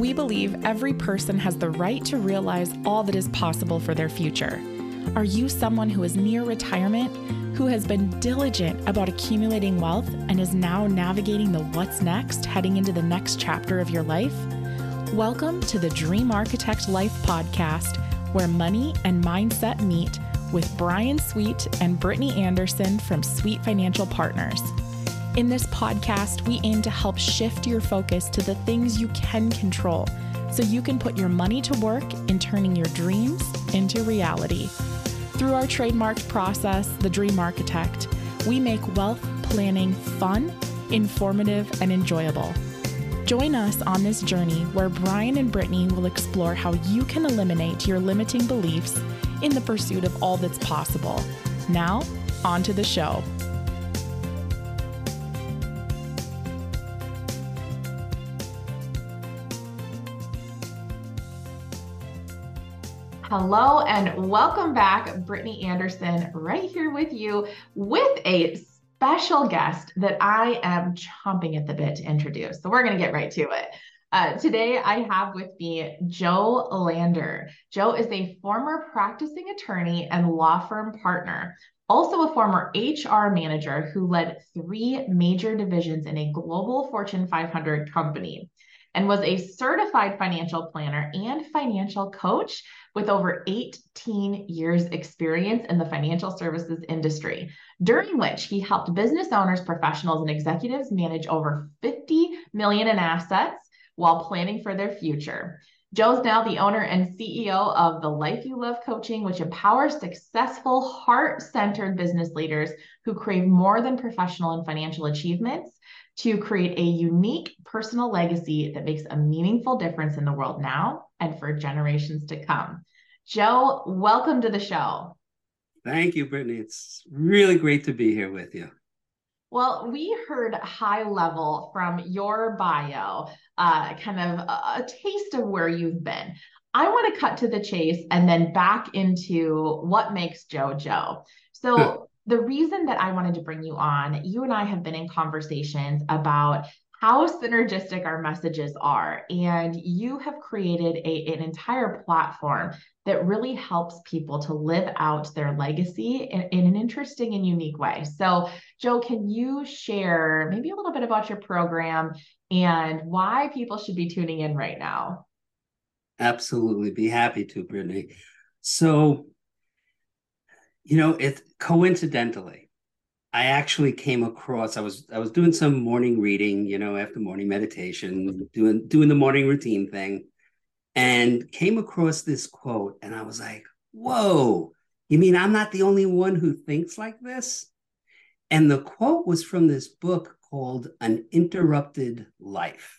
we believe every person has the right to realize all that is possible for their future. Are you someone who is near retirement, who has been diligent about accumulating wealth and is now navigating the what's next heading into the next chapter of your life? Welcome to the Dream Architect Life podcast, where money and mindset meet with Bryan Sweet and Brittany Anderson from Sweet Financial Partners. In this podcast, we aim to help shift your focus to the things you can control so you can put your money to work in turning your dreams into reality. Through our trademarked process, The Dream Architect, we make wealth planning fun, informative, and enjoyable. Join us on this journey where Bryan and Brittany will explore how you can eliminate your limiting beliefs in the pursuit of all that's possible. Now, on to the show. Hello and welcome back. Brittany Anderson, right here with you with a special guest that I am chomping at the bit to introduce. So we're going to get right to it. Uh, today, I have with me Joe Lander. Joe is a former practicing attorney and law firm partner, also a former HR manager who led three major divisions in a global Fortune 500 company, and was a certified financial planner and financial coach with over 18 years experience in the financial services industry, during which he helped business owners, professionals, and executives manage over 50 million in assets while planning for their future. Joe's now the owner and CEO of the Life You Love Coaching, which empowers successful, heart centered business leaders who crave more than professional and financial achievements to create a unique personal legacy that makes a meaningful difference in the world now and for generations to come. Joe, welcome to the show. Thank you, Brittany. It's really great to be here with you. Well, we heard high level from your bio, uh, kind of a, a taste of where you've been. I want to cut to the chase and then back into what makes Joe Joe. So, the reason that I wanted to bring you on, you and I have been in conversations about how synergistic our messages are. And you have created a, an entire platform that really helps people to live out their legacy in, in, an interesting and unique way. So, Joe, can you share maybe a little bit about your program and why people should be tuning in right now? Absolutely. Be happy to, Brittany. So, you know, it coincidentally, I actually came across I was I was doing some morning reading, you know, after morning meditation, doing doing the morning routine thing, and came across this quote, and I was like, "Whoa! You mean I'm not the only one who thinks like this?" And the quote was from this book called An Interrupted Life.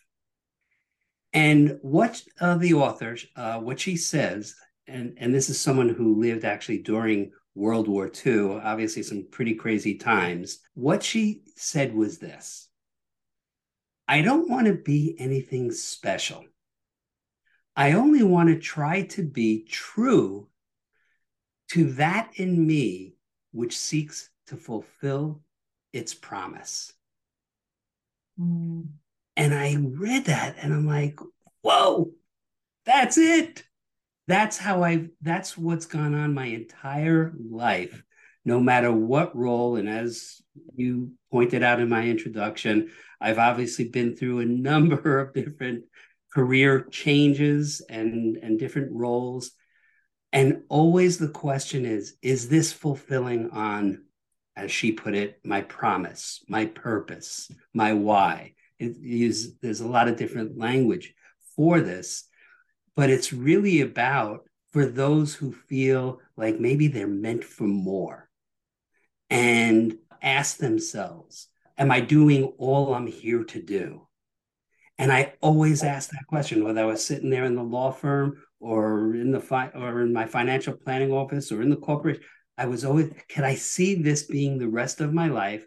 And what uh, the author, uh, what she says, and, and this is someone who lived actually during World War II, obviously some pretty crazy times. What she said was this I don't want to be anything special. I only want to try to be true to that in me which seeks to fulfill its promise. Mm. And I read that and I'm like, whoa, that's it that's how I've, that's what's gone on my entire life, no matter what role. And as you pointed out in my introduction, I've obviously been through a number of different career changes and and different roles. And always the question is, is this fulfilling on, as she put it, my promise, my purpose, my why? It is, there's a lot of different language for this but it's really about for those who feel like maybe they're meant for more and ask themselves, Am I doing all I'm here to do? And I always ask that question, whether I was sitting there in the law firm or in the fi- or in my financial planning office or in the corporate. I was always, can I see this being the rest of my life?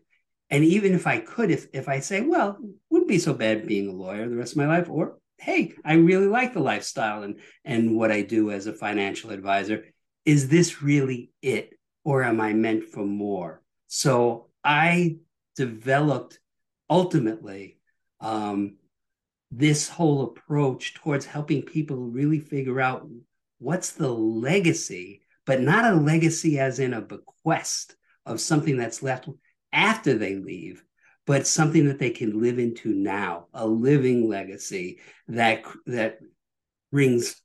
And even if I could, if if I say, well, wouldn't be so bad being a lawyer the rest of my life, or hey, I really like the lifestyle and and what I do as a financial advisor. Is this really it, or am I meant for more? So I developed ultimately um, this whole approach towards helping people really figure out what's the legacy, but not a legacy as in a bequest of something that's left after they leave, but something that they can live into now, a living legacy that that brings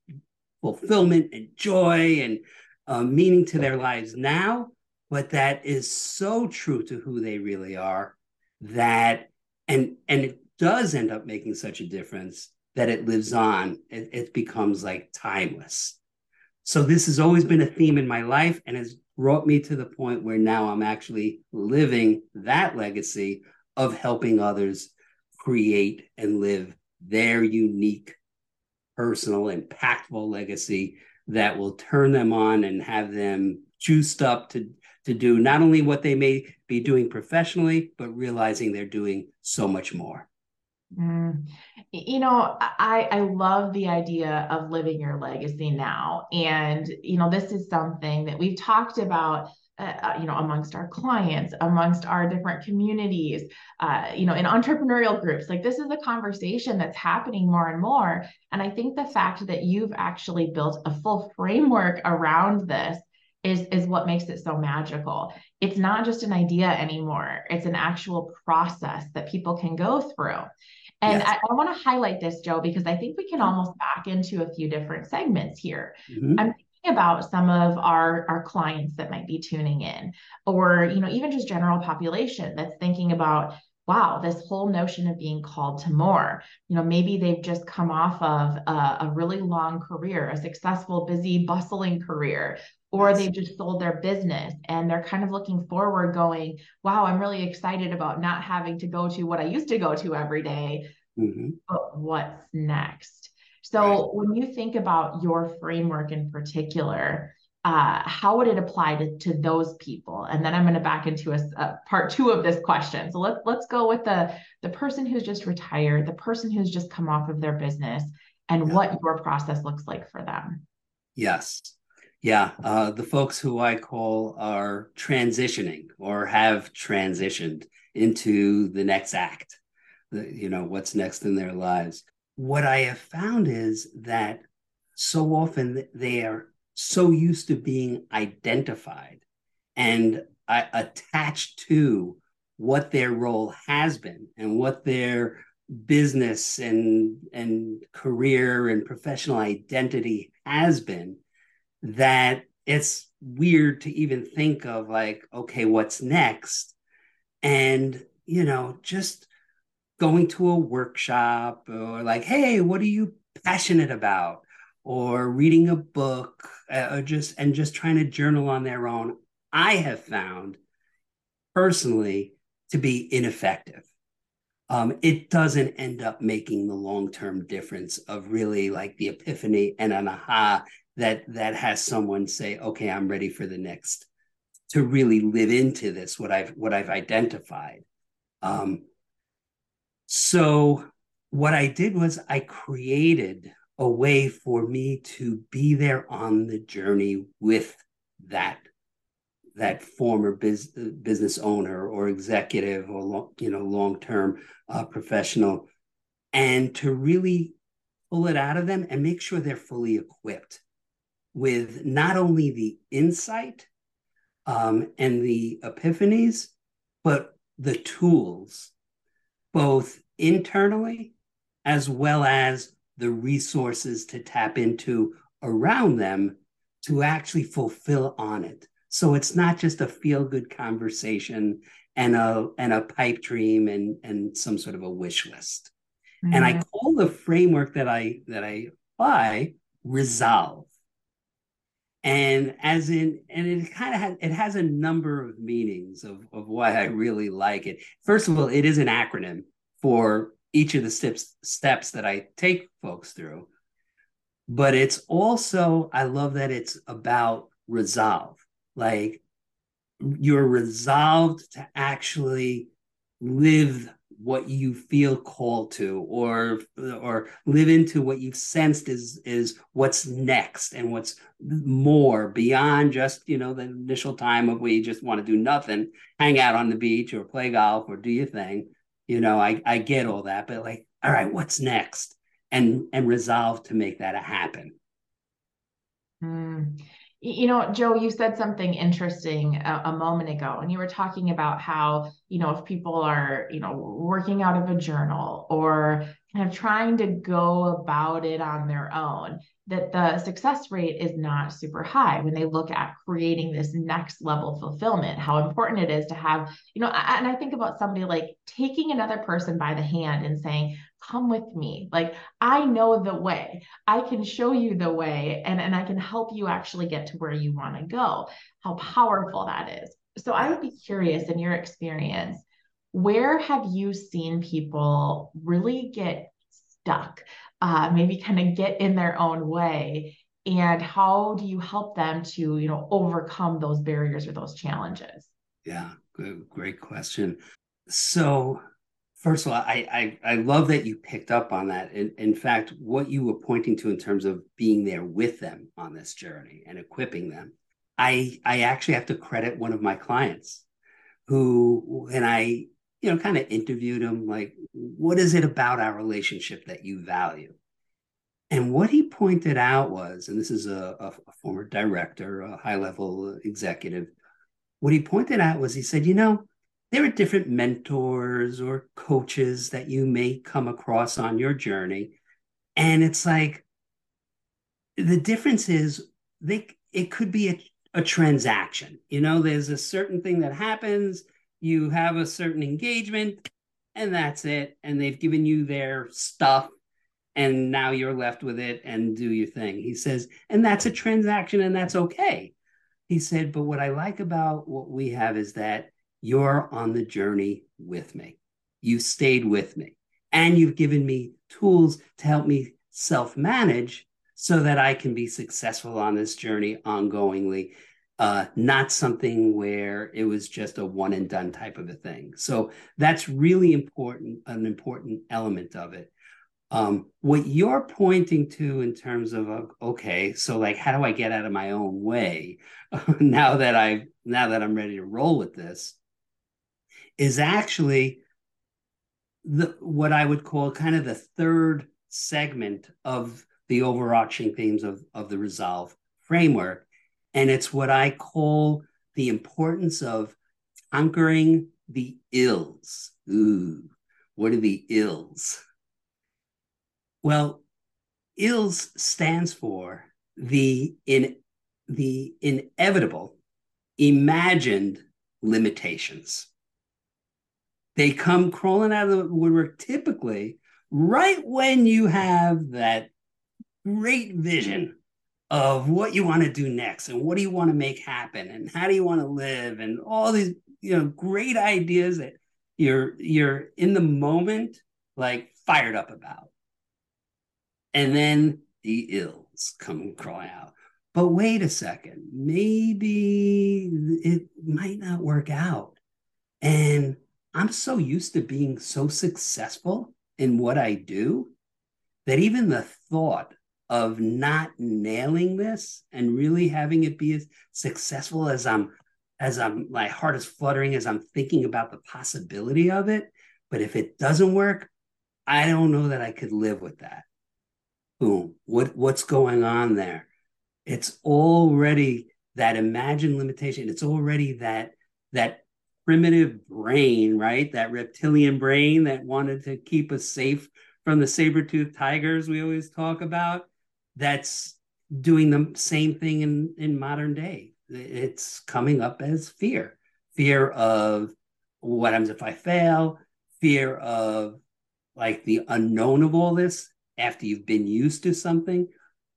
fulfillment and joy and uh, meaning to their lives now, but that is so true to who they really are that and and it does end up making such a difference that it lives on. It, it becomes like timeless. So this has always been a theme in my life and has brought me to the point where now I'm actually living that legacy of helping others create and live their unique, personal, impactful legacy that will turn them on and have them juiced up to to do not only what they may be doing professionally, but realizing they're doing so much more. Mm. You know, I I love the idea of living your legacy now, and you know, this is something that we've talked about. Uh, uh, you know, amongst our clients, amongst our different communities, uh, you know, in entrepreneurial groups, like this is a conversation that's happening more and more. And I think the fact that you've actually built a full framework around this is is what makes it so magical. It's not just an idea anymore. It's an actual process that people can go through. And yes. I, I want to highlight this, Joe, because I think we can almost back into a few different segments here. Mm-hmm. I'm about some of our, our clients that might be tuning in, or you know, even just general population that's thinking about, wow, this whole notion of being called to more. You know, maybe they've just come off of a, a really long career, a successful, busy, bustling career, or they've just sold their business and they're kind of looking forward going wow i'm really excited about not having to go to what i used to go to every day, mm-hmm. but what's next so right. when you think about your framework in particular uh, how would it apply to, to those people and then i'm going to back into a, a, part two of this question so let's let's go with the the person who's just retired the person who's just come off of their business and yeah. what your process looks like for them yes yeah, uh, the folks who I call are transitioning or have transitioned into the next act, the, you know, what's next in their lives. What I have found is that so often they are so used to being identified and uh, attached to what their role has been and what their business and and career and professional identity has been that it's weird to even think of like okay what's next? And you know just going to a workshop or like hey what are you passionate about? Or reading a book uh, or just and just trying to journal on their own. I have found personally to be ineffective. Um, it doesn't end up making the long-term difference of really like the epiphany and an aha that that has someone say okay i'm ready for the next to really live into this what i've what i've identified. Um, so what i did was i created a way for me to be there on the journey with that that former biz, business owner or executive or long, you know long-term uh, professional and to really pull it out of them and make sure they're fully equipped with not only the insight um, and the epiphanies, but the tools, both internally as well as the resources to tap into around them to actually fulfill on it. So it's not just a feel good conversation and a and a pipe dream and and some sort of a wish list. Mm-hmm. And I mm-hmm. call the framework that I that I apply resolve and as in and it kind of has it has a number of meanings of, of why i really like it first of all it is an acronym for each of the steps steps that i take folks through. But it's also i love that it's about resolve. Like you're resolved to actually live what you feel called to or or live into what you've sensed is is what's next and what's more beyond just you know the initial time of where you just want to do nothing hang out on the beach or play golf or do your thing you know i i get all that but like all right, what's next? And and resolve to make that happen. Mm. You know, Joe, you said something interesting a, a, moment ago, and you were talking about how, you know, if people are, you know, working out of a journal or kind of trying to go about it on their own, that the success rate is not super high when they look at creating this next level fulfillment how important it is to have you know and i think about somebody like taking another person by the hand and saying come with me. Like i know the way. I can show you the way and and i can help you actually get to where you want to go. How powerful that is. So i would be curious in your experience where have you seen people really get stuck uh, maybe kind of get in their own way? And how do you help them to you know overcome those barriers or those challenges? Yeah good, great question. So first of all I, I i love that you picked up on that. In, in fact what you were pointing to in terms of being there with them on this journey and equipping them i i actually have to credit one of my clients who and i you know, kind of interviewed him like, what is it about our relationship that you value? And what he pointed out was, and this is a, a, former director, a high level executive, what he pointed out was he said, you know, there are different mentors or coaches that you may come across on your journey. And it's like the difference is they it could be a, a transaction. You know, there's a certain thing that happens you have a certain engagement and that's it. And they've given you their stuff and now you're left with it and do your thing. He says and that's a transaction and that's okay. He said but what i like about what we have is that you're on the journey with me. You've stayed with me and you've given me tools to help me self manage so that i can be successful on this journey ongoingly uh, not something where it was just a one and done type of a thing. So that's really important, an important element of it. Um, what you're pointing to in terms of uh, okay, so like how do I get out of my own way now that I now that I'm ready to roll with this is actually the what I would call kind of the third segment of the overarching themes of of the resolve framework and it's what I call the importance of conquering the ills. Ooh, what are the ills? Well, ills stands for the in the inevitable imagined limitations. They come crawling out of the woodwork typically right when you have that great vision of what you want to do next and what do you want to make happen and how do you want to live and all these you know great ideas that you're you're in the moment like fired up about. And then the ills come crawling out. But wait a second maybe it might not work out. And i'm so used to being so successful in what i do that even the thought of not nailing this and really having it be as successful as I'm as I'm my heart is fluttering as I'm thinking about the possibility of it. But if it doesn't work, I don't know that I could live with that. Boom. What what's going on there? It's already that imagined limitation. It's already that that primitive brain, right? That reptilian brain that wanted to keep us safe from the saber-toothed tigers we always talk about that's doing the same thing in, in modern day. It's coming up as fear fear of what happens if I fail, fear of like the unknown of all this after you've been used to something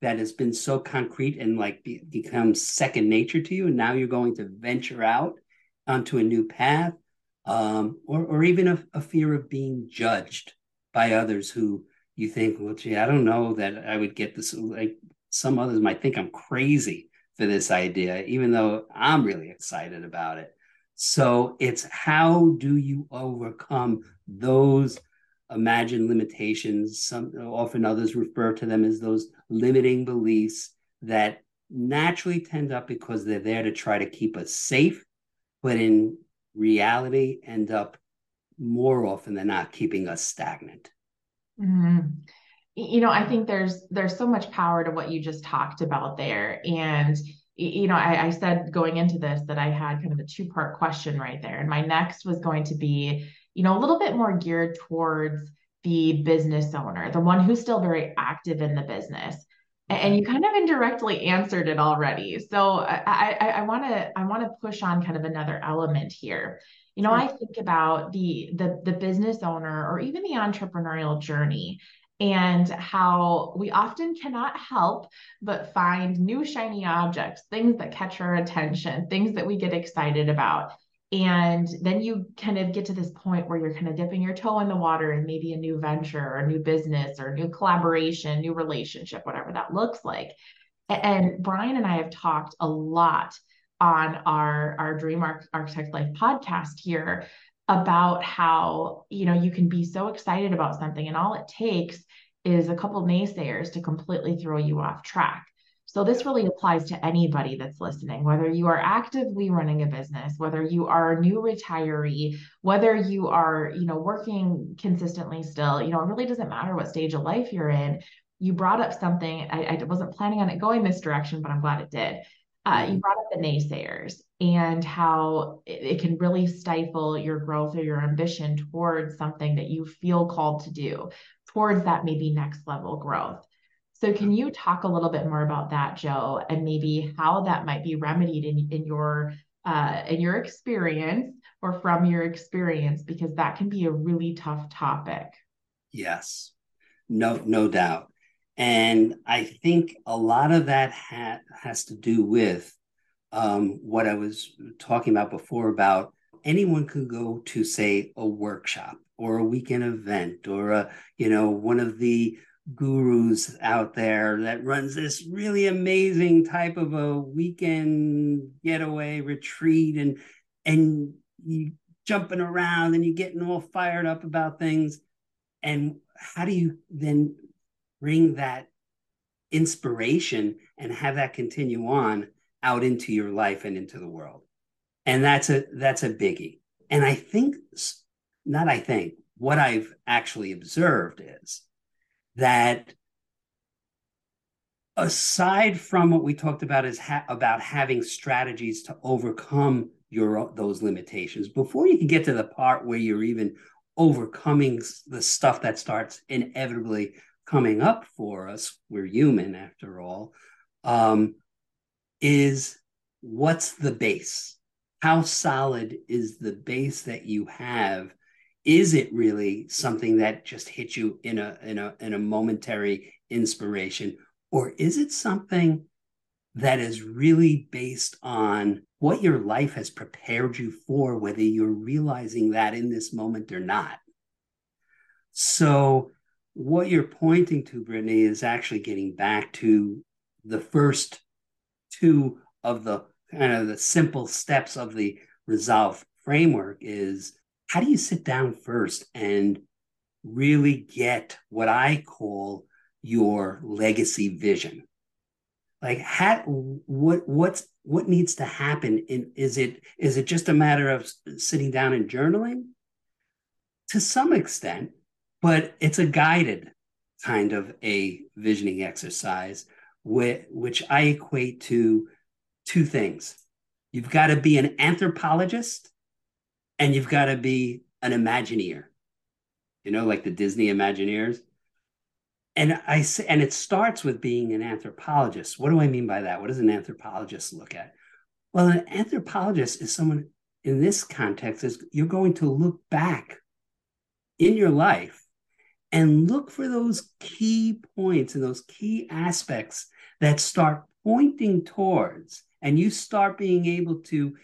that has been so concrete and like be, becomes second nature to you. And now you're going to venture out onto a new path, um, or, or even a, a fear of being judged by others who you think, well, gee, I don't know that I would get this. Like some others might think I'm crazy for this idea, even though I'm really excited about it. So it's how do you overcome those imagined limitations? Some often others refer to them as those limiting beliefs that naturally tend up because they're there to try to keep us safe, but in reality end up more often than not keeping us stagnant. Mm-hmm. You know, I think there's there's so much power to what you just talked about there. And you know, I, I said going into this that I had kind of a two-part question right there. And my next was going to be, you know, a little bit more geared towards the business owner, the one who's still very active in the business. And you kind of indirectly answered it already. So I I want to I want to push on kind of another element here. You know, sure. I think about the the the business owner or even the entrepreneurial journey and how we often cannot help but find new shiny objects, things that catch our attention, things that we get excited about. And then you kind of get to this point where you're kind of dipping your toe in the water and maybe a new venture or a new business or new collaboration, new relationship, whatever that looks like. And Bryan and I have talked a lot on our, our Dream Architect Life podcast here about how, you know, you can be so excited about something and all it takes is a couple naysayers to completely throw you off track. So this really applies to anybody that's listening, whether you are actively running a business, whether you are a new retiree, whether you are, you know, working consistently still, you know, it really doesn't matter what stage of life you're in. You brought up something, I, I wasn't planning on it going this direction, but I'm glad it did. Uh, you mm-hmm. brought up the naysayers and how it, it, can really stifle your growth or your ambition towards something that you feel called to do, towards that maybe next level growth. So can you talk a little bit more about that, Joe, and maybe how that might be remedied in, in your uh, in your experience or from your experience, because that can be a really tough topic. Yes, no, no doubt. And I think a lot of that ha- has to do with um, what I was talking about before about anyone can go to say a workshop or a weekend event or a you know one of the gurus out there that runs this really amazing type of a weekend getaway retreat and and you jumping around and you getting all fired up about things. And how do you then bring that inspiration and have that continue on out into your life and into the world. And that's a that's a biggie. And i think not i think what i've actually observed is that aside from what we talked about is ha- about having strategies to overcome your those limitations before you can get to the part where you're even overcoming the stuff that starts inevitably coming up for us we're human after all um, is what's the base? How solid is the base that you have? Is it really something that just hits you in a in a in a momentary inspiration? Or is it something that is really based on what your life has prepared you for whether you're realizing that in this moment or not? So what you're pointing to brittany is actually getting back to the first two of the kind of the simple steps of the resolve framework is how do you sit down first and really get what I call your legacy vision? Like, how, what what's what needs to happen? In, is it is it just a matter of sitting down and journaling? To some extent, but it's a guided kind of a visioning exercise, which, which I equate to two things. You've got to be an anthropologist and you've got to be an Imagineer, you know, like the Disney Imagineers. And I say, and it starts with being an anthropologist. What do I mean by that? What does an anthropologist look at? Well, an anthropologist is someone in this context is you're going to look back in your life and look for those key points and those key aspects that start pointing towards and you start being able to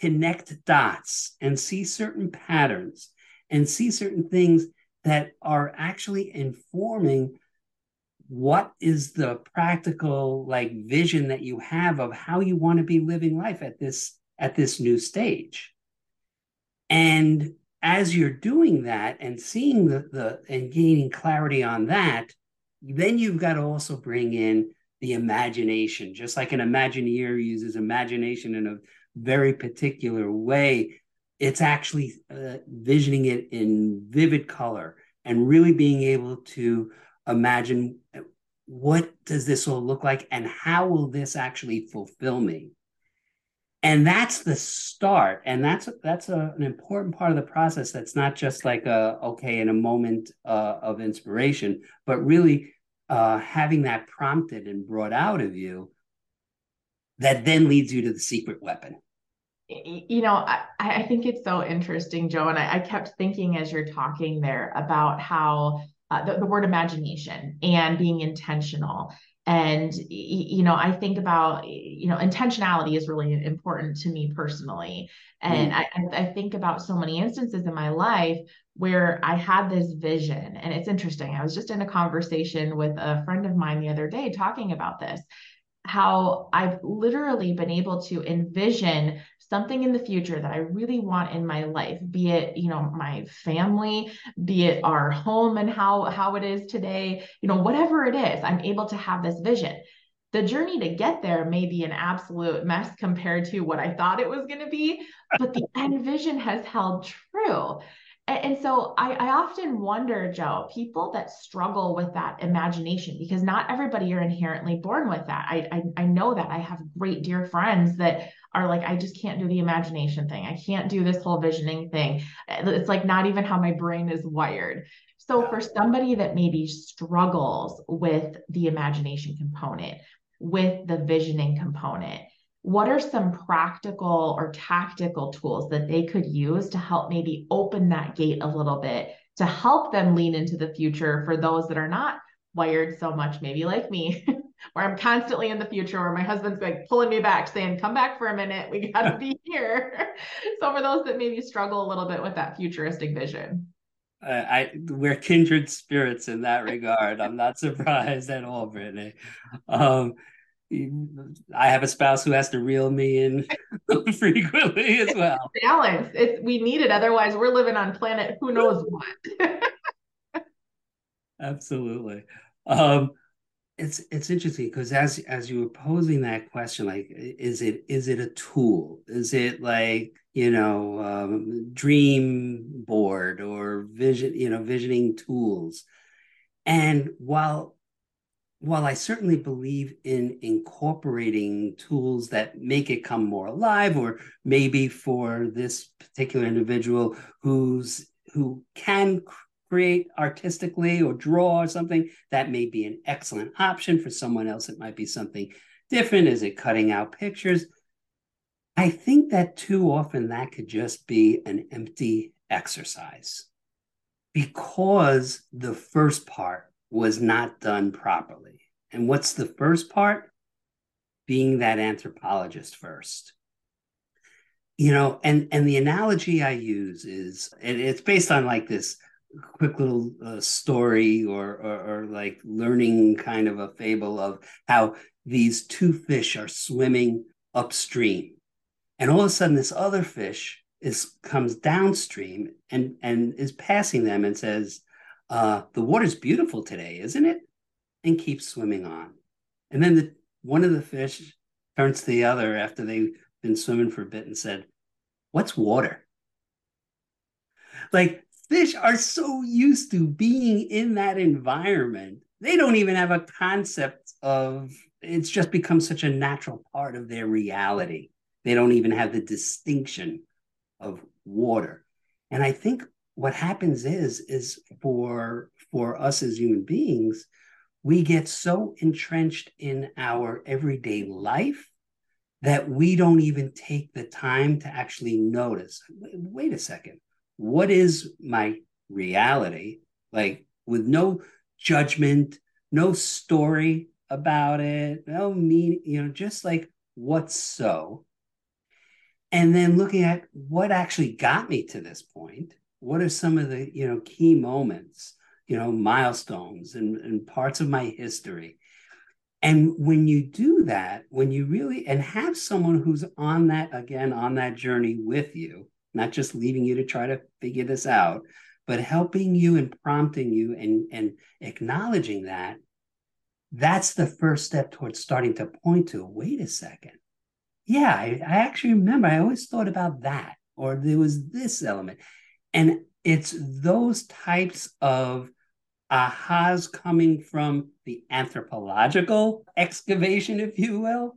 connect dots and see certain patterns and see certain things that are actually informing what is the practical like vision that you have of how you want to be living life at this at this new stage. And as you're doing that and seeing the, the and gaining clarity on that then you've got to also bring in the imagination just like an imagineer uses imagination in a very particular way, it's actually uh, visioning it in vivid color and really being able to imagine what does this all look like and how will this actually fulfill me and that's the start. And that's that's a, an important part of the process that's not just like a okay in a moment uh, of inspiration but really uh, having that prompted and brought out of you that then leads you to the secret weapon. You know i, I think it's so interesting joe and I, I kept thinking as you're talking there about how uh, the, the word imagination and being intentional and you know i think about you know intentionality is really important to me personally and mm. I, I think about so many instances in my life where i had this vision and it's interesting i was just in a conversation with a friend of mine the other day talking about this how i've literally been able to envision something in the future that I really want in my life, be it, you know, my family, be it our home and how how it is today, you know, whatever it is, I'm able to have this vision. The journey to get there may be an absolute mess compared to what I thought it was going to be, but the end vision has held true. And, so I, I, often wonder, Joe, people that struggle with that imagination, because not everybody are inherently born with that. I, I, I know that I have great dear friends that are like, I just can't do the imagination thing. I can't do this whole visioning thing. Eh, it's like not even how my brain is wired. So for somebody that maybe struggles with the imagination component, with the visioning component, what are some practical or tactical tools that they could use to help maybe open that gate a little bit to help them lean into the future for those that are not wired so much, maybe like me, where I'm constantly in the future, where my husband's like pulling me back, saying, Come back for a minute, we got to be here. so, for those that maybe struggle a little bit with that futuristic vision. Uh, I we're kindred spirits in that regard. I'm not surprised at all, Brittany. Um, I have a spouse who has to reel me in frequently as well. Balance. It's we need it. Otherwise, we're living on planet who knows what. Absolutely. Um, it's it's interesting because as as you were posing that question, like, is it is it a tool? Is it like you know um, dream board or vision you know visioning tools? And while while I certainly believe in incorporating tools that make it come more alive, or maybe for this particular individual who's who can create artistically or draw or something, that may be an excellent option. For someone else, it might be something different. Is it cutting out pictures? I think that too often that could just be an empty exercise because the first part was not done properly. And what's the first part? Being that anthropologist first. You know, and and the analogy I use is and it's based on like this quick little uh, story or, or or like learning kind of a fable of how these two fish are swimming upstream and all of a sudden this other fish is comes downstream and and is passing them and says uh, the water's beautiful today, isn't it? And keeps swimming on. And then the one of the fish turns to the other after they've been swimming for a bit and said, What's water? Like fish are so used to being in that environment, they don't even have a concept of it's just become such a natural part of their reality. They don't even have the distinction of water. And I think what happens is is for for us as human beings we get so entrenched in our everyday life that we don't even take the time to actually notice wait, wait a second. What is my reality? Like with no judgment no story about it no mean you know just like what's so? And then looking at what actually got me to this point what are some of the you know key moments you know milestones and, and parts of my history? And when you do that when you really and have someone who's on that again on that journey with you not just leaving you to try to figure this out but helping you and prompting you and and acknowledging that that's the first step towards starting to point to wait a second. Yeah I, I actually remember i always thought about that or there was this element and it's those types of ahas coming from the anthropological excavation, if you will,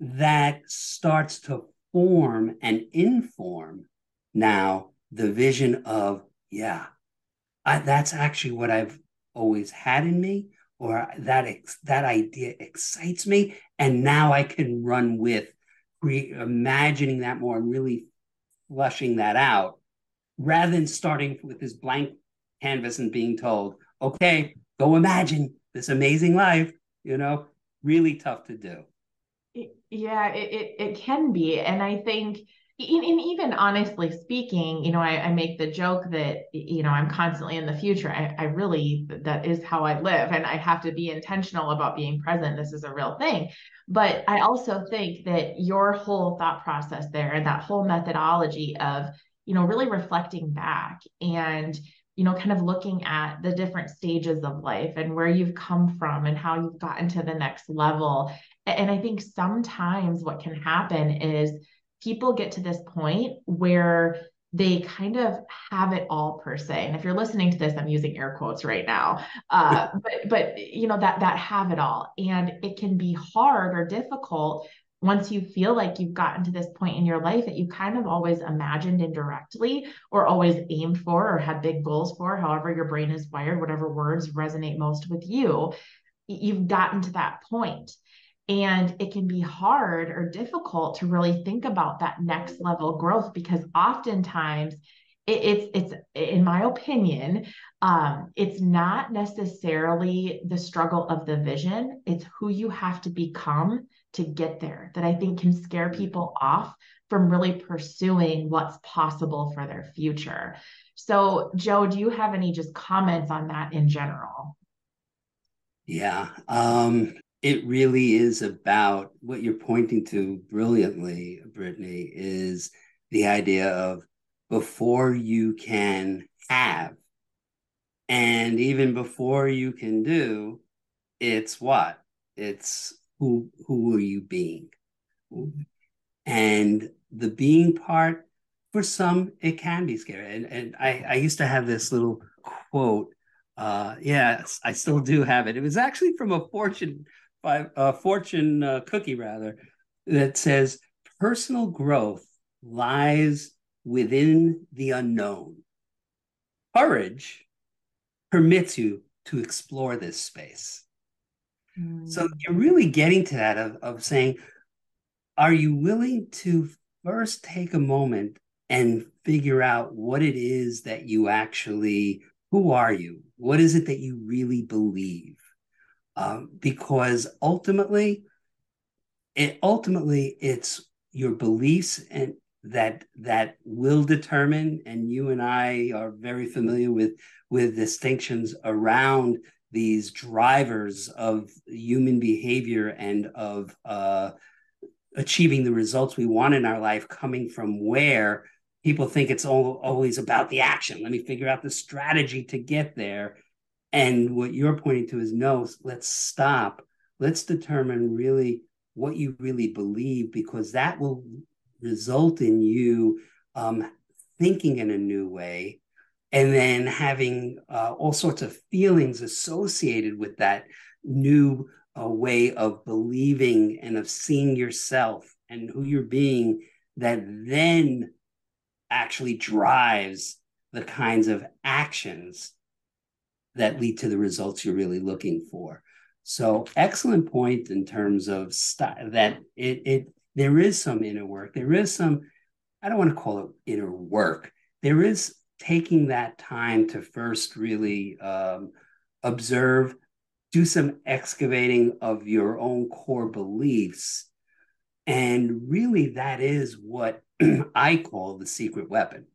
that starts to form and inform now the vision of, yeah, I, that's actually what I've always had in me, or that that idea excites me, and now I can run with re- imagining that more and really flushing that out, rather than starting with this blank canvas and being told, okay, go imagine this amazing life. You know, really tough to do. Yeah, it, it, it can be. And I think, and even honestly speaking, you know, I, I, make the joke that, you know, I'm constantly in the future. I, I really, that is how I live. And I have to be intentional about being present. This is a real thing. But I also think that your whole thought process there and that whole methodology of, you know, really reflecting back and, you know, kind of looking at the different stages of life and where you've come from and how you've gotten to the next level and I think sometimes what can happen is people get to this point where they kind of have it all per se. And if you're listening to this, I'm using air quotes right now. Uh, but but you know that that have it all, and it can be hard or difficult once you feel like you've gotten to this point in your life that you kind of always imagined indirectly or always aimed for or had big goals for. However, your brain is wired, whatever words resonate most with you, you've gotten to that point and it can be hard or difficult to really think about that next level growth because oftentimes it, it's it's in my opinion um, it's not necessarily the struggle of the vision it's who you have to become to get there that i think can scare mm-hmm. people off from really pursuing what's possible for their future so joe do you have any just comments on that in general yeah um it really is about what you're pointing to brilliantly, Brittany, is the idea of before you can have, and even before you can do, it's what? It's who who are you being? And the being part, for some, it can be scary. And, and I, I used to have this little quote. Uh, yes, I still do have it. It was actually from a Fortune by a fortune uh, cookie rather that says personal growth lies within the unknown. Courage permits you to explore this space. Mm. So you're really getting to that of, of saying, are you willing to first take a moment and figure out what it is that you actually, who are you? What is it that you really believe? um, because ultimately, it ultimately it's your beliefs and that that will determine. And you and I are very familiar with with distinctions around these drivers of human behavior and of uh, achieving the results we want in our life coming from where people think it's all, always about the action. Let me figure out the strategy to get there. And what you're pointing to is no, let's stop. Let's determine really what you really believe, because that will result in you um, thinking in a new way and then having uh, all sorts of feelings associated with that new uh, way of believing and of seeing yourself and who you're being that then actually drives the kinds of actions that lead to the results you're really looking for. So excellent point in terms of st- that it it there is some inner work. There is some I don't want to call it inner work. There is taking that time to first really um, observe, do some excavating of your own core beliefs. And really, that is what I call the secret weapon,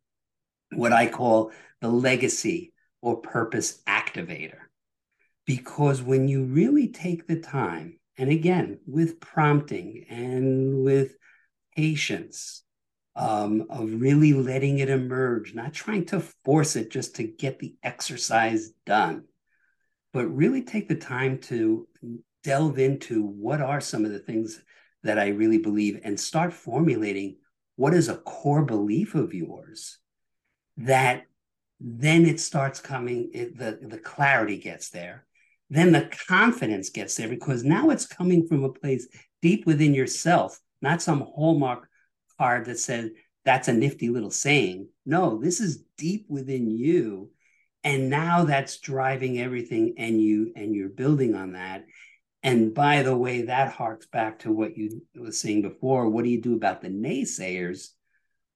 what I call the legacy or purpose activator. Because when you really take the time, and again, with prompting and with patience, um, of really letting it emerge, not trying to force it just to get the exercise done, but really take the time to delve into what are some of the things that I really believe and start formulating what is a core belief of yours that then it starts coming, it, the, the clarity gets there. Then the confidence gets there because now it's coming from a place deep within yourself, not some hallmark card that said that's a nifty little saying. No, this is deep within you. And now that's driving everything and you and you're building on that. And by the way, that harks back to what you were saying before. What do you do about the naysayers?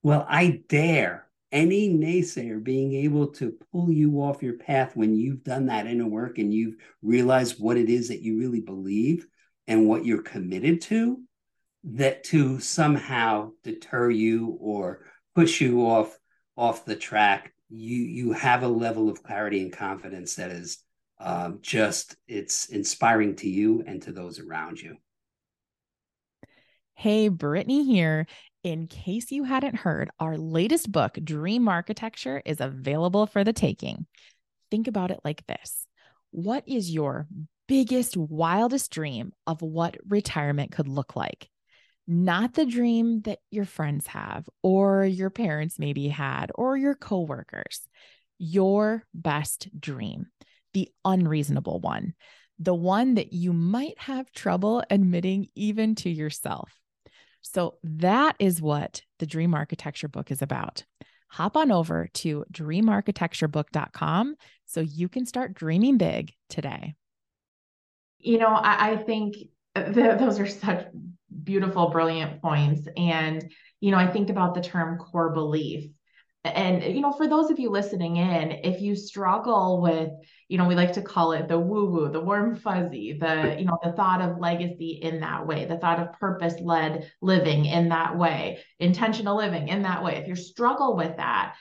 Well, I dare any naysayer being able to pull you off your path when you've done that inner work and you've realized what it is that you really believe and what you're committed to, that to somehow deter you or push you off off the track, you you have a level of clarity and confidence that is um, just it's inspiring to you and to those around you. Hey, Brittany here. In case you hadn't heard, our latest book, Dream Architecture, is available for the taking. Think about it like this What is your biggest, wildest dream of what retirement could look like? Not the dream that your friends have, or your parents maybe had, or your coworkers. Your best dream the unreasonable one, the one that you might have trouble admitting even to yourself. So, that is what the Dream Architecture book is about. Hop on over to dreamarchitecturebook.com so you can start dreaming big today. You know, I, I think th- uh, those are such beautiful, brilliant points. And, you know, I think about the term core belief. And you know for those of you listening in if you struggle with you know we like to call it the woo woo the warm fuzzy the you know the thought of legacy in that way the thought of purpose led living in that way intentional living in that way. If you struggle with that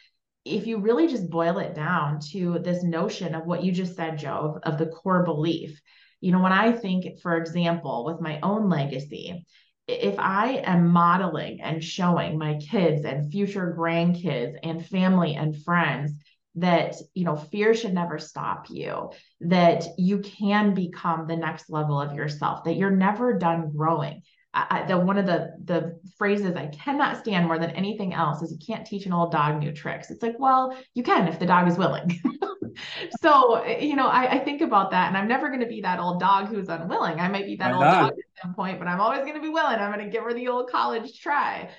if you really just boil it down to this notion of what you just said joe of, of the core belief you know when i think for example with my own legacy if I am modeling and showing my kids and future grandkids and family and friends that you know fear should never stop you that you can become the next level of yourself that you're never done growing I, the one of the the phrases I cannot stand more than anything else is you can't teach an old dog new tricks. It's like, well, you can if the dog is willing. so you know, I, I, think about that, and I'm never going to be that old dog who's unwilling. I might be that old dog at some point, but I'm always going to be willing. I'm going to give her the old college try.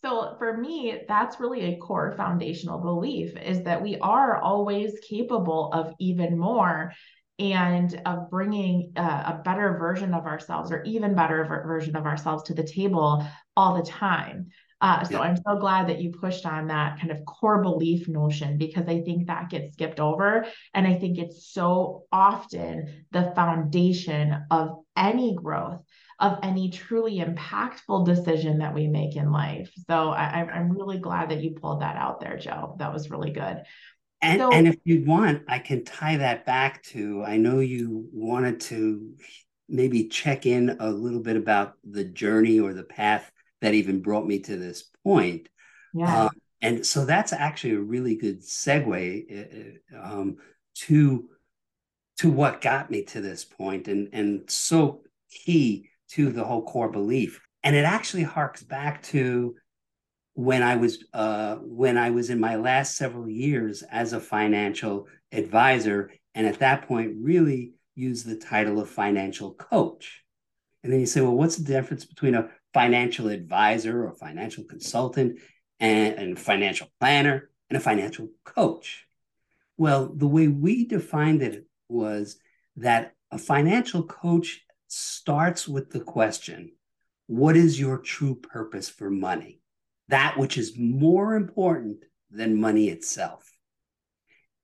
So for me, that's really a core foundational belief is that we are always capable of even more and of bringing a, a better version of ourselves or even better ver- version of ourselves to the table all the time. Uh, so yeah. I'm so glad that you pushed on that kind of core belief notion because I think that gets skipped over. And I think it's so often the foundation of any growth, of any truly impactful decision that we make in life. So I, I'm really glad that you pulled that out there, Joe. That was really good. And, so, and if you want, I can tie that back to I know you wanted to maybe check in a little bit about the journey or the path that even brought me to this point. Yeah. Um, and so that's actually a really good segue uh, uh, um, to to what got me to this point and and so key to the whole core belief and it actually harks back to when I was uh, when I was in my last several years as a financial advisor, and at that point, really used the title of financial coach. And then you say, well, what's the difference between a financial advisor or financial consultant and, and financial planner and a financial coach? Well, the way we defined it was that a financial coach starts with the question, what is your true purpose for money? That which is more important than money itself.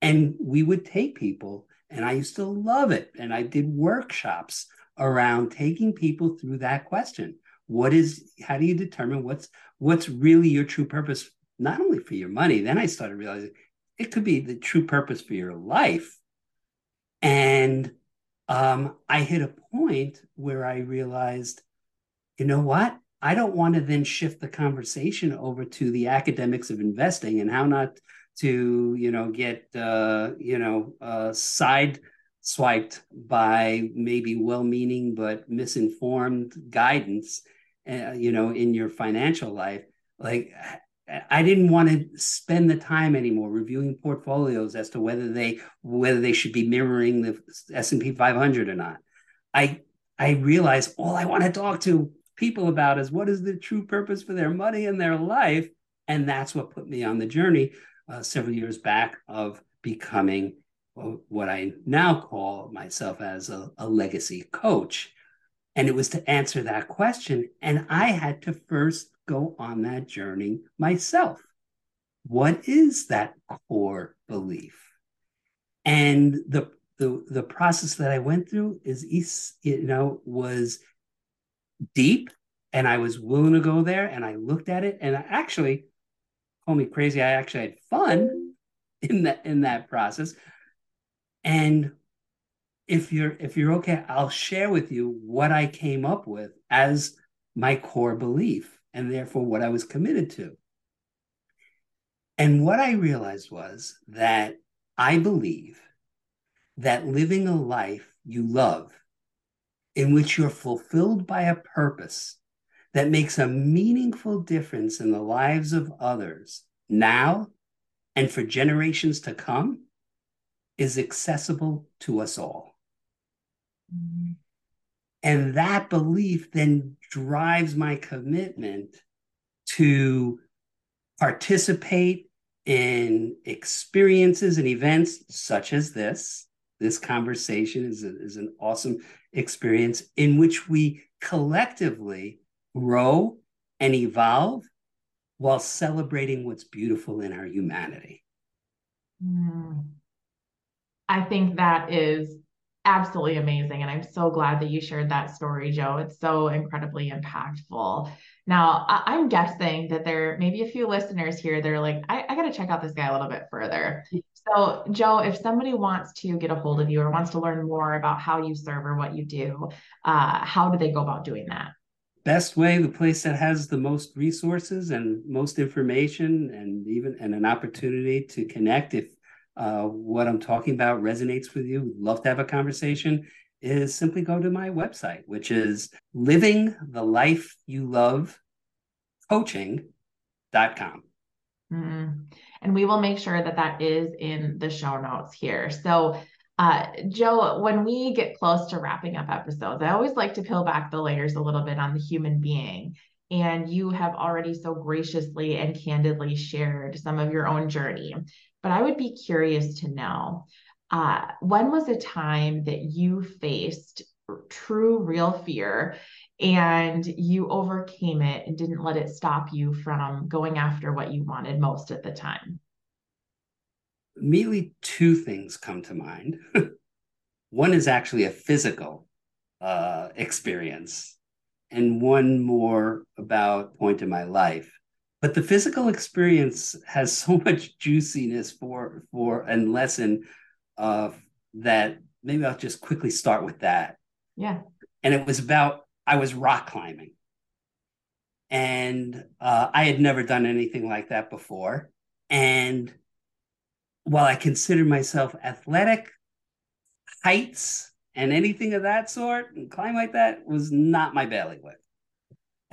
And we would take people, and I used to love it. And I did workshops around taking people through that question. What is, how do you determine what's what's really your true purpose, not only for your money? Then I started realizing it could be the true purpose for your life. And um, I hit a point where I realized, you know what? I don't want to then shift the conversation over to the academics of investing and how not to, you know, get, uh, you know, uh, side swiped by maybe well-meaning but misinformed guidance, uh, you know, in your financial life. Like I didn't want to spend the time anymore reviewing portfolios as to whether they whether they should be mirroring the S&P 500 or not. I I realized all I want to talk to people about is what is the true purpose for their money and their life, and that's what put me on the journey uh, several years back of becoming what I now call myself as a, a legacy coach. And it was to answer that question, and I had to first go on that journey myself. What is that core belief? And the the the process that I went through is you know was deep and I was willing to go there and I looked at it and I actually call me crazy I actually had fun in that in that process and if you're if you're okay I'll share with you what I came up with as my core belief and therefore what I was committed to. And what I realized was that I believe that living a life you love, in which you're fulfilled by a purpose that makes a meaningful difference in the lives of others now and for generations to come, is accessible to us all. Mm-hmm. And that belief then drives my commitment to participate in experiences and events such as this. This conversation is, a, is an awesome experience in which we collectively grow and evolve while celebrating what's beautiful in our humanity. Mm. I think that is absolutely amazing. And I'm so glad that you shared that story, Joe. It's so incredibly impactful. Now, I- am guessing that there may be a few listeners here that are like, I, I got to check out this guy a little bit further. So, Joe, if somebody wants to get a hold of you or wants to learn more about how you serve or what you do, uh, how do they go about doing that? Best way, the place that has the most resources and most information, and even and an opportunity to connect. If uh, what I'm talking about resonates with you, love to have a conversation, is simply go to my website, which is living the life you love coaching.com. Mm. And we will make sure that that is in the show notes here. So, uh, Joe, when we get close to wrapping up episodes, I always like to peel back the layers a little bit on the human being. And you have already so graciously and candidly shared some of your own journey. But I would be curious to know uh, when was a time that you faced true, real fear and you overcame it and didn't let it stop you from going after what you wanted most at the time? Immediately, two things come to mind. one is actually a physical uh, experience, and one more about point in my life but the physical experience has so much juiciness for for and lesson uh, that maybe I'll just quickly start with that. Yeah. And it was about I was rock climbing, and uh, I had never done anything like that before. And while I consider myself athletic, heights and anything of that sort and climb like that was not my bailiwick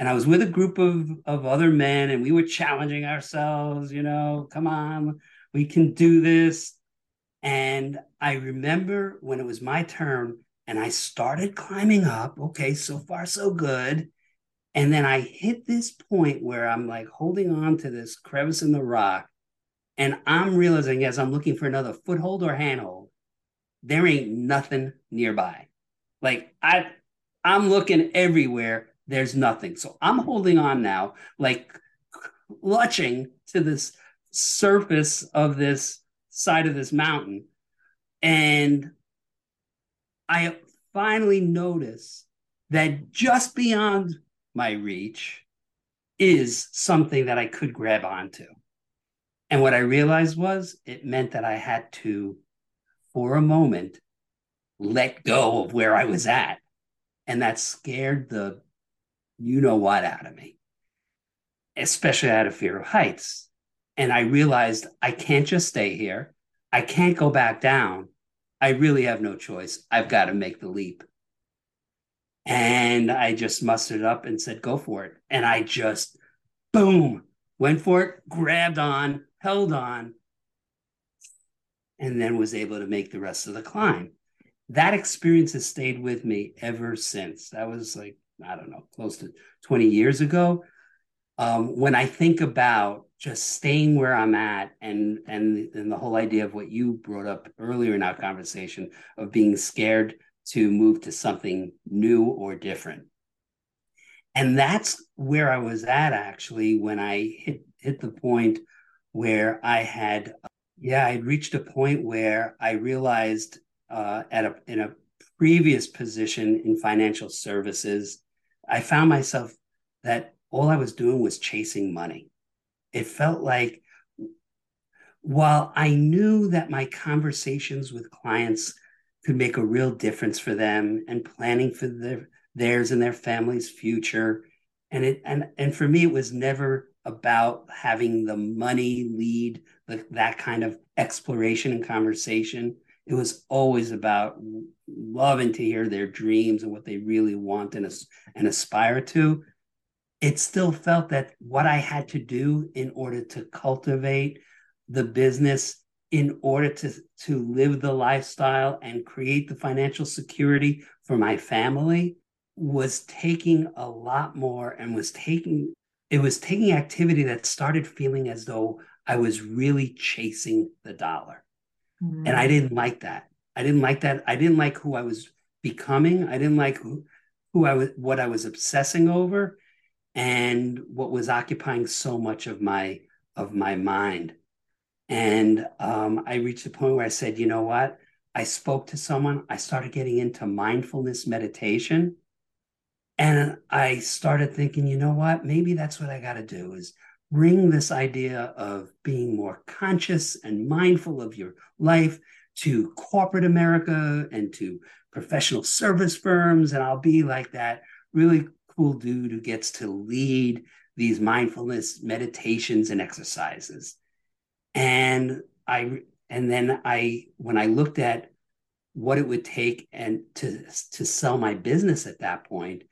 and I was with a group of of other men, and we were challenging ourselves. You know, come on, we can do this. And I remember when it was my turn, and I started climbing up. Okay, so far so good. And then I hit this point where I'm like holding on to this crevice in the rock, and I'm realizing as I'm looking for another foothold or handhold, there ain't nothing nearby. Like I, I'm looking everywhere there's nothing. So I'm holding on now, like clutching to this surface of this side of this mountain. And I finally notice that just beyond my reach is something that I could grab onto. And what I realized was it meant that I had to, for a moment, let go of where I was at. And that scared the you know what out of me, especially out of fear of heights. And I realized I can't just stay here. I can't go back down. I really have no choice. I've got to make the leap. And I just mustered up and said, go for it. And I just, boom, went for it, grabbed on, held on, and then was able to make the rest of the climb. That experience has stayed with me ever since. That was like, I don't know, close to 20 years ago. Um, when I think about just staying where I'm at and and and the whole idea of what you brought up earlier in our conversation of being scared to move to something new or different. And that's where I was at actually when I hit hit the point where I had yeah, I reached a point where I realized uh, at a in a previous position in financial services, I found myself that all I was doing was chasing money. It felt like while I knew that my conversations with clients could make a real difference for them and planning for their theirs and their family's future, and it and and for me it was never about having the money lead the, that kind of exploration and conversation. It was always about loving to hear their dreams and what they really want and, and aspire to. It still felt that what I had to do in order to cultivate the business, in order to, to live the lifestyle and create the financial security for my family, was taking a lot more and was taking it was taking activity that started feeling as though I was really chasing the dollar. Mm-hmm. And I didn't like that. I didn't like that. I didn't like who I was becoming. I didn't like who, who I was, what I was obsessing over and what was occupying so much of my, of my mind. And um, I reached a point where I said, you know what? I spoke to someone. I started getting into mindfulness meditation. And I started thinking, you know what? Maybe that's what I got to do is bring this idea of being more conscious and mindful of your life to corporate America and to professional service firms. And I'll be like that really cool dude who gets to lead these mindfulness meditations and exercises. And I, and then I, when I looked at what it would take and to, to sell my business at that point,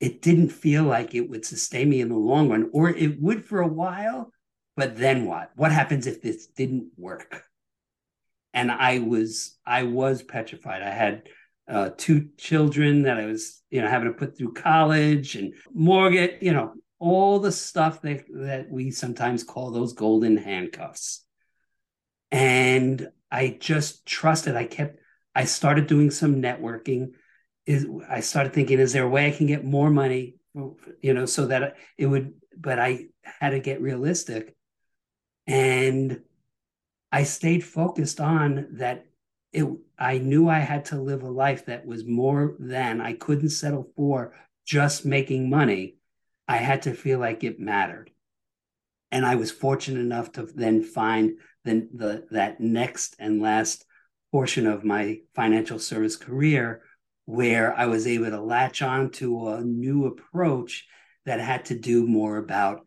it didn't feel like it would sustain me in the long run, or it would for a while. But then what? What happens if this didn't work? And I was I was petrified. I had uh, two children that I was you know having to put through college and mortgage, you know, all the stuff that that we sometimes call those golden handcuffs. And I just trusted. I kept. I started doing some networking is I started thinking, is there a way I can get more money, you know, so that it would, but I had to get realistic. And I stayed focused on that it I knew I had to live a life that was more than I couldn't settle for just making money. I had to feel like it mattered. And I was fortunate enough to then find the, the that next and last portion of my financial service career where I was able to latch on to a new approach that had to do more about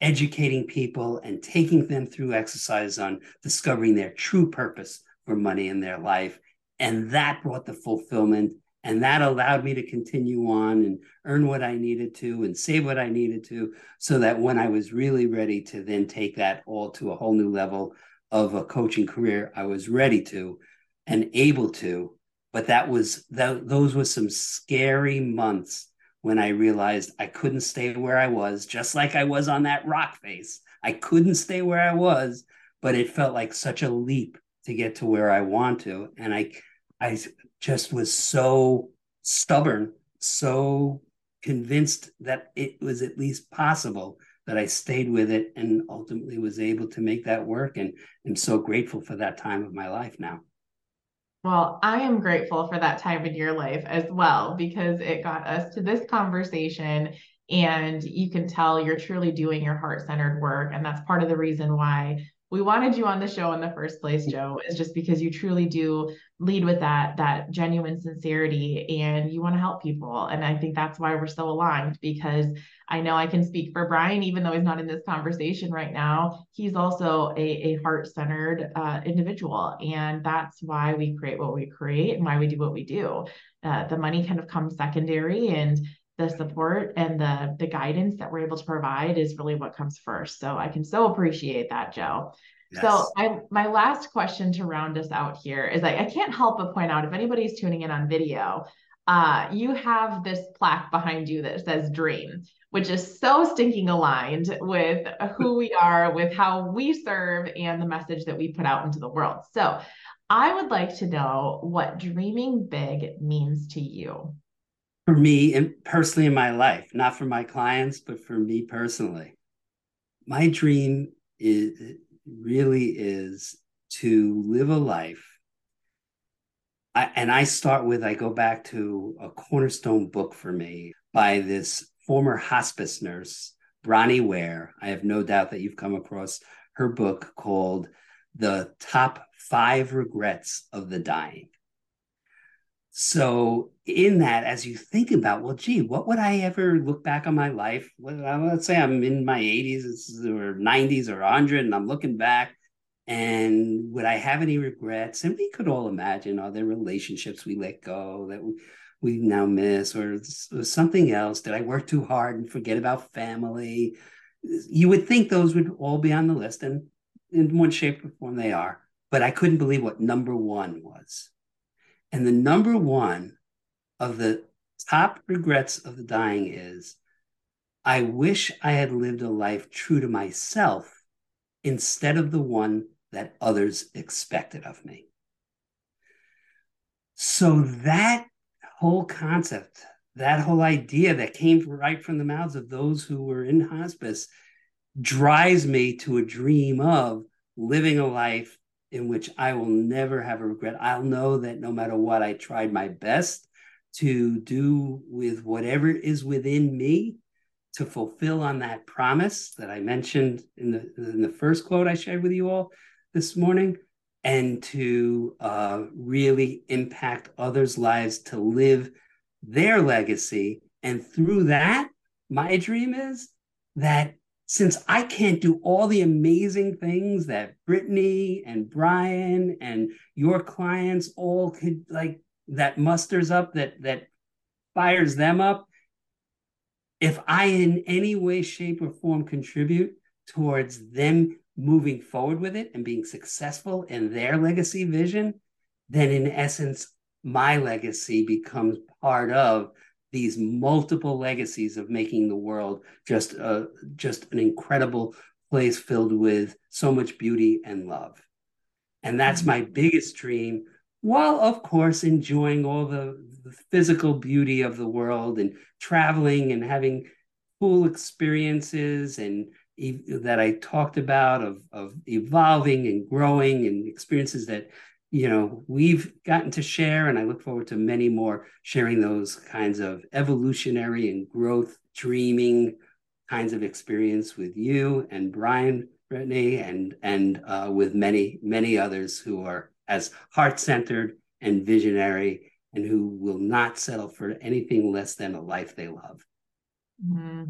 educating people and taking them through exercise on discovering their true purpose for money in their life. And that brought the fulfillment. And that allowed me to continue on and earn what I needed to and save what I needed to, so that when I was really ready to then take that all to a whole new level of a coaching career, I was ready to and able to but that was that those were some scary months when I realized I couldn't stay where I was, just like I was on that rock face. I couldn't stay where I was, but it felt like such a leap to get to where I want to. And I I just was so stubborn, so convinced that it was at least possible that I stayed with it and ultimately was able to make that work. And I'm so grateful for that time of my life now. Well, I am grateful for that time in your life as well because it got us to this conversation and you can tell you're truly doing your heart-centered work and that's part of the reason why we wanted you on the show in the first place joe is just because you truly do lead with that that genuine sincerity and you want to help people. And i think that's why we're so aligned because i know i can speak for Bryan even though he's not in this conversation right now. He's also a, a heart-centered uh, individual and that's why we create what we create and why we do what we do. Uh, the money kind of comes secondary and the support and the the guidance that we're able to provide is really what comes first. So I can so appreciate that, Joe. Yes. So I my last question to round us out here is like I can't help but point out if anybody's tuning in on video, uh, you have this plaque behind you that says dream, which is so stinking aligned with who we are, with how we serve, and the message that we put out into the world. So I would like to know what dreaming big means to you. For me, and personally in my life, not for my clients, but for me personally, my dream is really is to live a life I, and I start with I go back to a cornerstone book for me by this former hospice nurse, Bronnie Ware. I have no doubt that you've come across her book called The Top Five Regrets of the Dying. So, in that, as you think about, well, gee, what would I ever look back on my life? Let's say I'm in my 80s or 90s or 100, and I'm looking back and would I have any regrets? And we could all imagine are there relationships we let go that we now miss, or, or something else? Did I work too hard and forget about family? You would think those would all be on the list, and in one shape or form they are. But I couldn't believe what number one was. And the number one of the top regrets of the dying is I wish I had lived a life true to myself instead of the one that others expected of me. So that whole concept, that whole idea that came right from the mouths of those who were in hospice drives me to a dream of living a life in which I will never have a regret. I'll know that no matter what, I tried my best to do with whatever is within me to fulfill on that promise that I mentioned in the, in the first quote I shared with you all this morning and to uh, really impact others' lives to live their legacy. And through that, my dream is that since I can't do all the amazing things that Brittany and Bryan and your clients all could like that musters up that that fires them up if i in any way shape or form contribute towards them moving forward with it and being successful in their legacy vision, then in essence, my legacy becomes part of these multiple legacies of making the world just uh, just an incredible place filled with so much beauty and love. And that's my mm-hmm. biggest dream, while of course enjoying all the, the physical beauty of the world and traveling and having cool experiences and that I talked about of of evolving and growing and experiences that you know we've gotten to share and I look forward to many more sharing those kinds of evolutionary and growth dreaming kinds of experience with you and Bryan Brittany and and uh, with many many others who are as heart-centered and visionary and who will not settle for anything less than a life they love. Mm-hmm.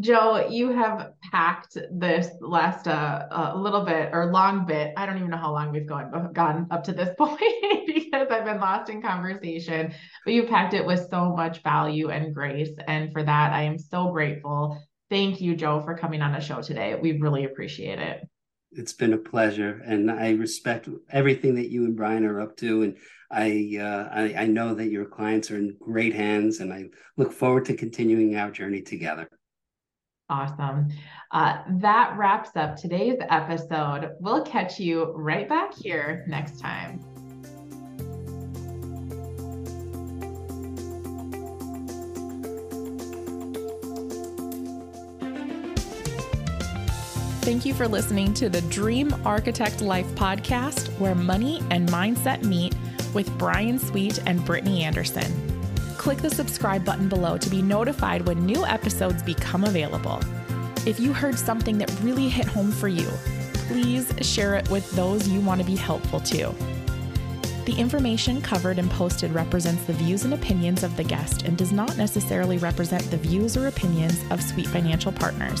Joe, you have packed this last uh, a little bit or long bit. I don't even know how long we've gone gone up to this point because I've been lost in conversation. But you packed it with so much value and grace, and for that, I am so grateful. Thank you, Joe, for coming on the show today. We really appreciate it. It's been a pleasure, and I respect everything that you and Bryan are up to, and I, uh, I I know that your clients are in great hands, and I look forward to continuing our journey together. Awesome. Uh, that wraps up today's episode. We'll catch you right back here next time. Thank you for listening to the Dream Architect Life podcast, where money and mindset meet with Bryan Sweet and Brittany Anderson click the subscribe button below to be notified when new episodes become available. If you heard something that really hit home for you, please share it with those you want to be helpful to. The information covered and posted represents the views and opinions of the guest and does not necessarily represent the views or opinions of Sweet Financial Partners.